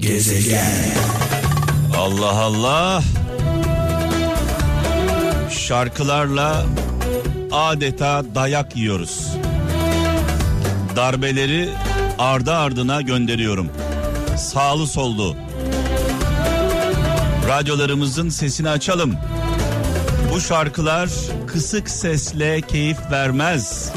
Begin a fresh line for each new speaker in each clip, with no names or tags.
Gezegen.
Allah Allah. Şarkılarla adeta dayak yiyoruz. Darbeleri ardı ardına gönderiyorum. Sağlı sollu. Radyolarımızın sesini açalım. Bu şarkılar kısık sesle keyif vermez.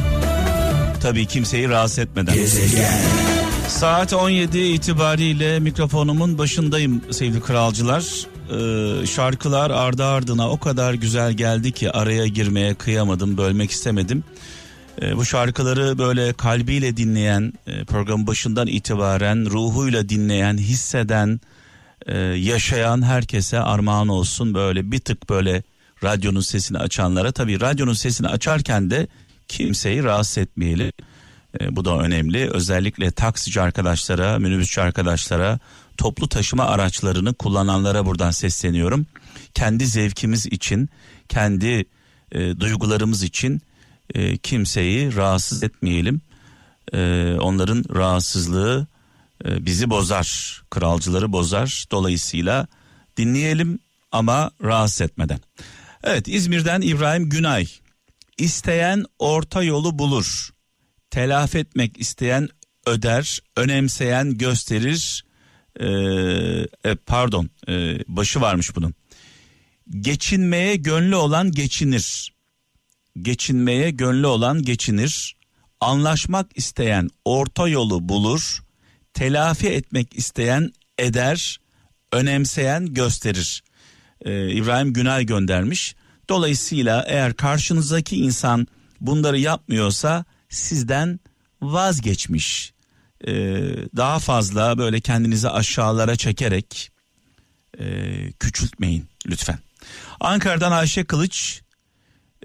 Tabii kimseyi rahatsız etmeden.
Gezegen.
Saat 17 itibariyle mikrofonumun başındayım sevgili kralcılar. Ee, şarkılar ardı ardına o kadar güzel geldi ki araya girmeye kıyamadım, bölmek istemedim. Ee, bu şarkıları böyle kalbiyle dinleyen, e, programın başından itibaren ruhuyla dinleyen, hisseden, e, yaşayan herkese armağan olsun. Böyle bir tık böyle radyonun sesini açanlara tabii radyonun sesini açarken de kimseyi rahatsız etmeyelim. E, bu da önemli. Özellikle taksici arkadaşlara, minibüsçü arkadaşlara, toplu taşıma araçlarını kullananlara buradan sesleniyorum. Kendi zevkimiz için, kendi e, duygularımız için e, kimseyi rahatsız etmeyelim. E, onların rahatsızlığı e, bizi bozar, kralcıları bozar. Dolayısıyla dinleyelim ama rahatsız etmeden. Evet İzmir'den İbrahim Günay. İsteyen orta yolu bulur telafi etmek isteyen öder, önemseyen gösterir. Ee, pardon, e, başı varmış bunun. Geçinmeye gönlü olan geçinir. Geçinmeye gönlü olan geçinir. Anlaşmak isteyen orta yolu bulur. Telafi etmek isteyen eder, önemseyen gösterir. Ee, İbrahim Günay göndermiş. Dolayısıyla eğer karşınızdaki insan bunları yapmıyorsa sizden vazgeçmiş. Ee, daha fazla böyle kendinizi aşağılara çekerek e, küçültmeyin lütfen. Ankara'dan Ayşe Kılıç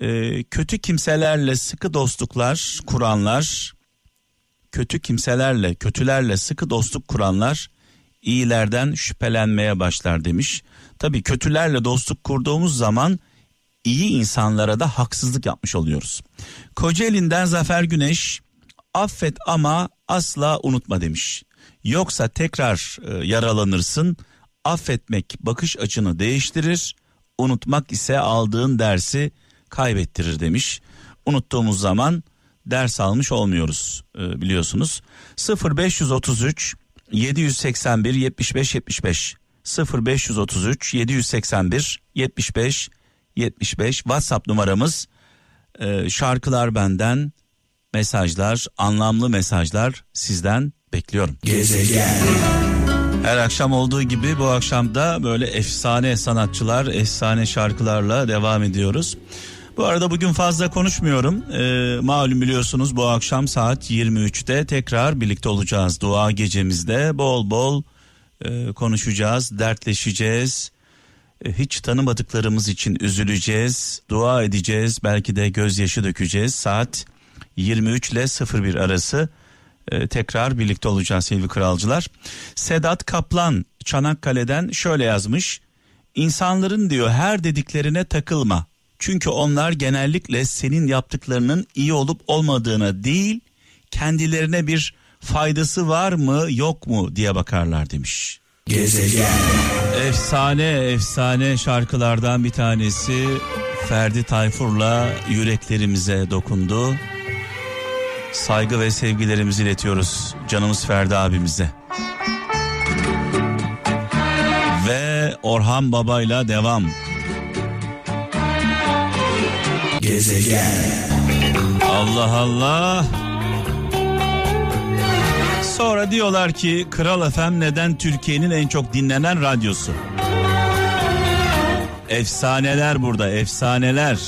e, kötü kimselerle sıkı dostluklar kuranlar kötü kimselerle kötülerle sıkı dostluk kuranlar iyilerden şüphelenmeye başlar demiş. Tabii kötülerle dostluk kurduğumuz zaman iyi insanlara da haksızlık yapmış oluyoruz. Kocaeli'nden Zafer Güneş affet ama asla unutma demiş. Yoksa tekrar e, yaralanırsın. Affetmek bakış açını değiştirir. Unutmak ise aldığın dersi kaybettirir demiş. Unuttuğumuz zaman ders almış olmuyoruz e, biliyorsunuz. 0533 781 75 75 0533 781 75 75 WhatsApp numaramız e, şarkılar benden mesajlar anlamlı mesajlar sizden bekliyorum.
Gezegen.
Her akşam olduğu gibi bu akşam da böyle efsane sanatçılar efsane şarkılarla devam ediyoruz. Bu arada bugün fazla konuşmuyorum. Ee, malum biliyorsunuz bu akşam saat 23'te tekrar birlikte olacağız. Dua gecemizde bol bol e, konuşacağız, dertleşeceğiz hiç tanımadıklarımız için üzüleceğiz, dua edeceğiz, belki de gözyaşı dökeceğiz. Saat 23 ile 01 arası e, tekrar birlikte olacağız sevgili kralcılar. Sedat Kaplan Çanakkale'den şöyle yazmış. İnsanların diyor her dediklerine takılma. Çünkü onlar genellikle senin yaptıklarının iyi olup olmadığına değil, kendilerine bir faydası var mı yok mu diye bakarlar demiş.
Gezegen.
Efsane efsane şarkılardan bir tanesi Ferdi Tayfur'la yüreklerimize dokundu. Saygı ve sevgilerimizi iletiyoruz canımız Ferdi abimize. Ve Orhan Baba'yla devam.
Gezegen.
Allah Allah. Sonra diyorlar ki Kral FM neden Türkiye'nin en çok dinlenen radyosu? Efsaneler burada, efsaneler.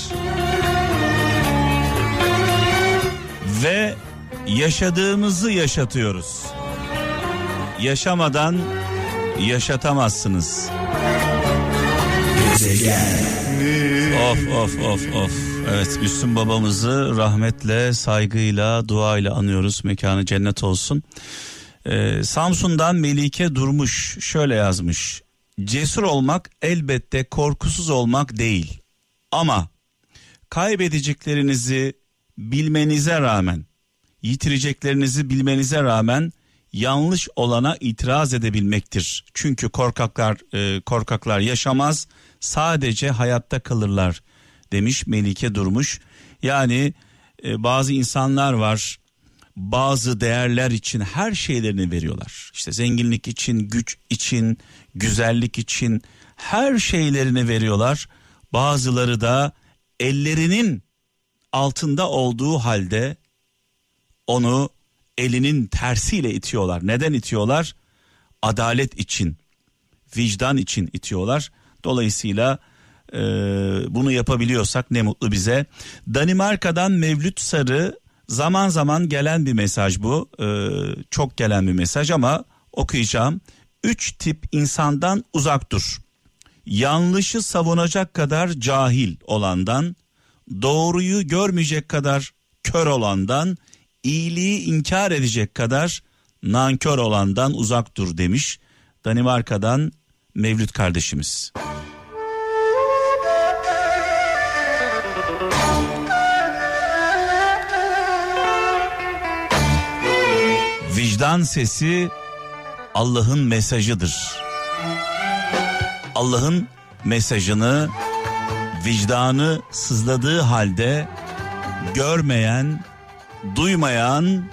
Ve yaşadığımızı yaşatıyoruz. Yaşamadan yaşatamazsınız.
Gezegen.
Of of of of. Evet Müslüm babamızı rahmetle, saygıyla, duayla anıyoruz. Mekanı cennet olsun. Ee, Samsun'dan Melike Durmuş şöyle yazmış. Cesur olmak elbette korkusuz olmak değil. Ama kaybedeceklerinizi bilmenize rağmen, yitireceklerinizi bilmenize rağmen yanlış olana itiraz edebilmektir. Çünkü korkaklar e, korkaklar yaşamaz, sadece hayatta kalırlar demiş Melike Durmuş. Yani e, bazı insanlar var bazı değerler için her şeylerini veriyorlar. İşte zenginlik için, güç için, güzellik için her şeylerini veriyorlar. Bazıları da ellerinin altında olduğu halde onu elinin tersiyle itiyorlar. Neden itiyorlar? Adalet için, vicdan için itiyorlar. Dolayısıyla e, bunu yapabiliyorsak ne mutlu bize. Danimarka'dan Mevlüt Sarı zaman zaman gelen bir mesaj bu. E, çok gelen bir mesaj ama okuyacağım. Üç tip insandan uzak dur. Yanlışı savunacak kadar cahil olandan, doğruyu görmeyecek kadar kör olandan, iyiliği inkar edecek kadar nankör olandan uzak dur demiş Danimarka'dan Mevlüt kardeşimiz. Vicdan sesi Allah'ın mesajıdır. Allah'ın mesajını vicdanı sızladığı halde görmeyen, duymayan,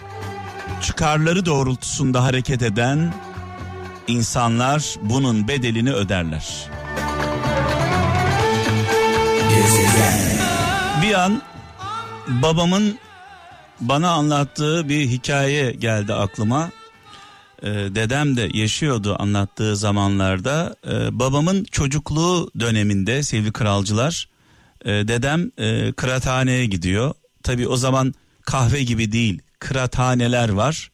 çıkarları doğrultusunda hareket eden insanlar bunun bedelini öderler. Bir an babamın bana anlattığı bir hikaye geldi aklıma. Ee, dedem de yaşıyordu anlattığı zamanlarda. Ee, babamın çocukluğu döneminde sevgili kralcılar e, dedem e, kıraathaneye gidiyor. Tabi o zaman kahve gibi değil kıraathaneler var.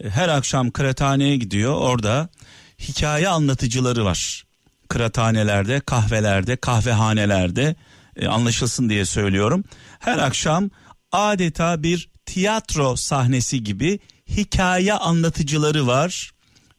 E, her akşam kıraathaneye gidiyor orada hikaye anlatıcıları var. Kıraathanelerde, kahvelerde, kahvehanelerde e, anlaşılsın diye söylüyorum. Her akşam adeta bir tiyatro sahnesi gibi hikaye anlatıcıları var.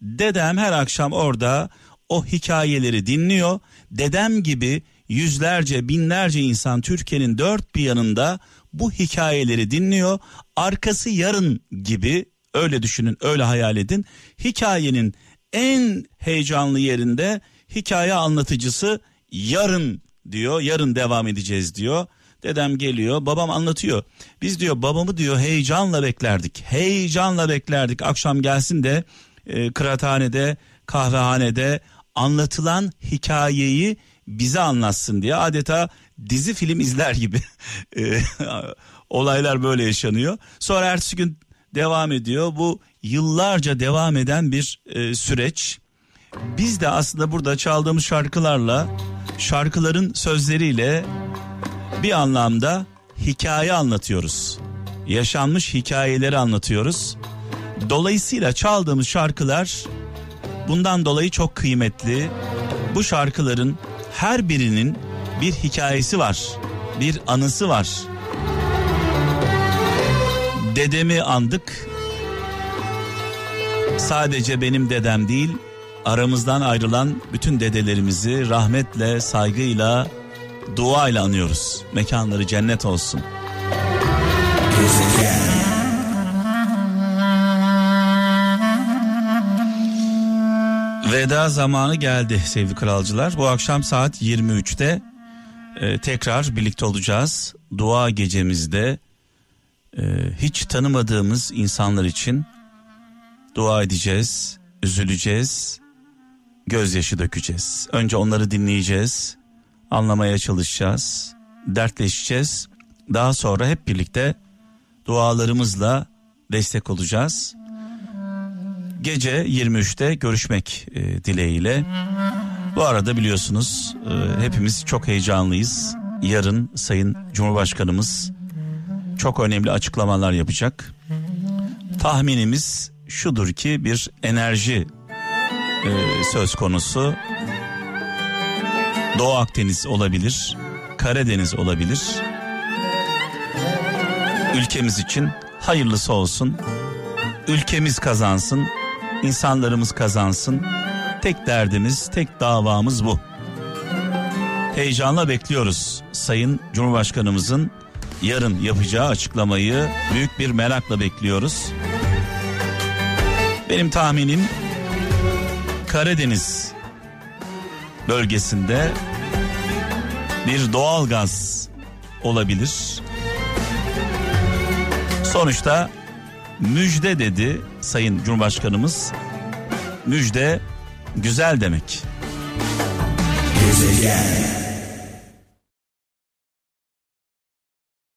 Dedem her akşam orada o hikayeleri dinliyor. Dedem gibi yüzlerce binlerce insan Türkiye'nin dört bir yanında bu hikayeleri dinliyor. Arkası yarın gibi öyle düşünün öyle hayal edin. Hikayenin en heyecanlı yerinde hikaye anlatıcısı yarın diyor yarın devam edeceğiz diyor. Dedem geliyor babam anlatıyor. Biz diyor babamı diyor heyecanla beklerdik. Heyecanla beklerdik akşam gelsin de e, kıraathanede kahvehanede anlatılan hikayeyi bize anlatsın diye adeta dizi film izler gibi E, olaylar böyle yaşanıyor. Sonra ertesi gün devam ediyor. Bu yıllarca devam eden bir e, süreç. Biz de aslında burada çaldığımız şarkılarla şarkıların sözleriyle bir anlamda hikaye anlatıyoruz. Yaşanmış hikayeleri anlatıyoruz. Dolayısıyla çaldığımız şarkılar bundan dolayı çok kıymetli. Bu şarkıların her birinin bir hikayesi var. Bir anısı var. Dedemi andık. Sadece benim dedem değil, aramızdan ayrılan bütün dedelerimizi rahmetle, saygıyla, duayla anıyoruz. Mekanları cennet olsun. Veda zamanı geldi sevgili kralcılar. Bu akşam saat 23'te e, tekrar birlikte olacağız. Dua gecemizde e, hiç tanımadığımız insanlar için dua edeceğiz, üzüleceğiz, gözyaşı dökeceğiz. Önce onları dinleyeceğiz, anlamaya çalışacağız, dertleşeceğiz. Daha sonra hep birlikte dualarımızla destek olacağız. Gece 23'te görüşmek e, dileğiyle. Bu arada biliyorsunuz e, hepimiz çok heyecanlıyız. Yarın Sayın Cumhurbaşkanımız çok önemli açıklamalar yapacak. Tahminimiz şudur ki bir enerji e, söz konusu. Doğu Akdeniz olabilir, Karadeniz olabilir. Ülkemiz için hayırlısı olsun. Ülkemiz kazansın, insanlarımız kazansın. Tek derdimiz, tek davamız bu. Heyecanla bekliyoruz Sayın Cumhurbaşkanımızın yarın yapacağı açıklamayı büyük bir merakla bekliyoruz. Benim tahminim Karadeniz bölgesinde bir doğal gaz olabilir. Sonuçta müjde dedi Sayın Cumhurbaşkanımız. Müjde güzel demek.
Gezegen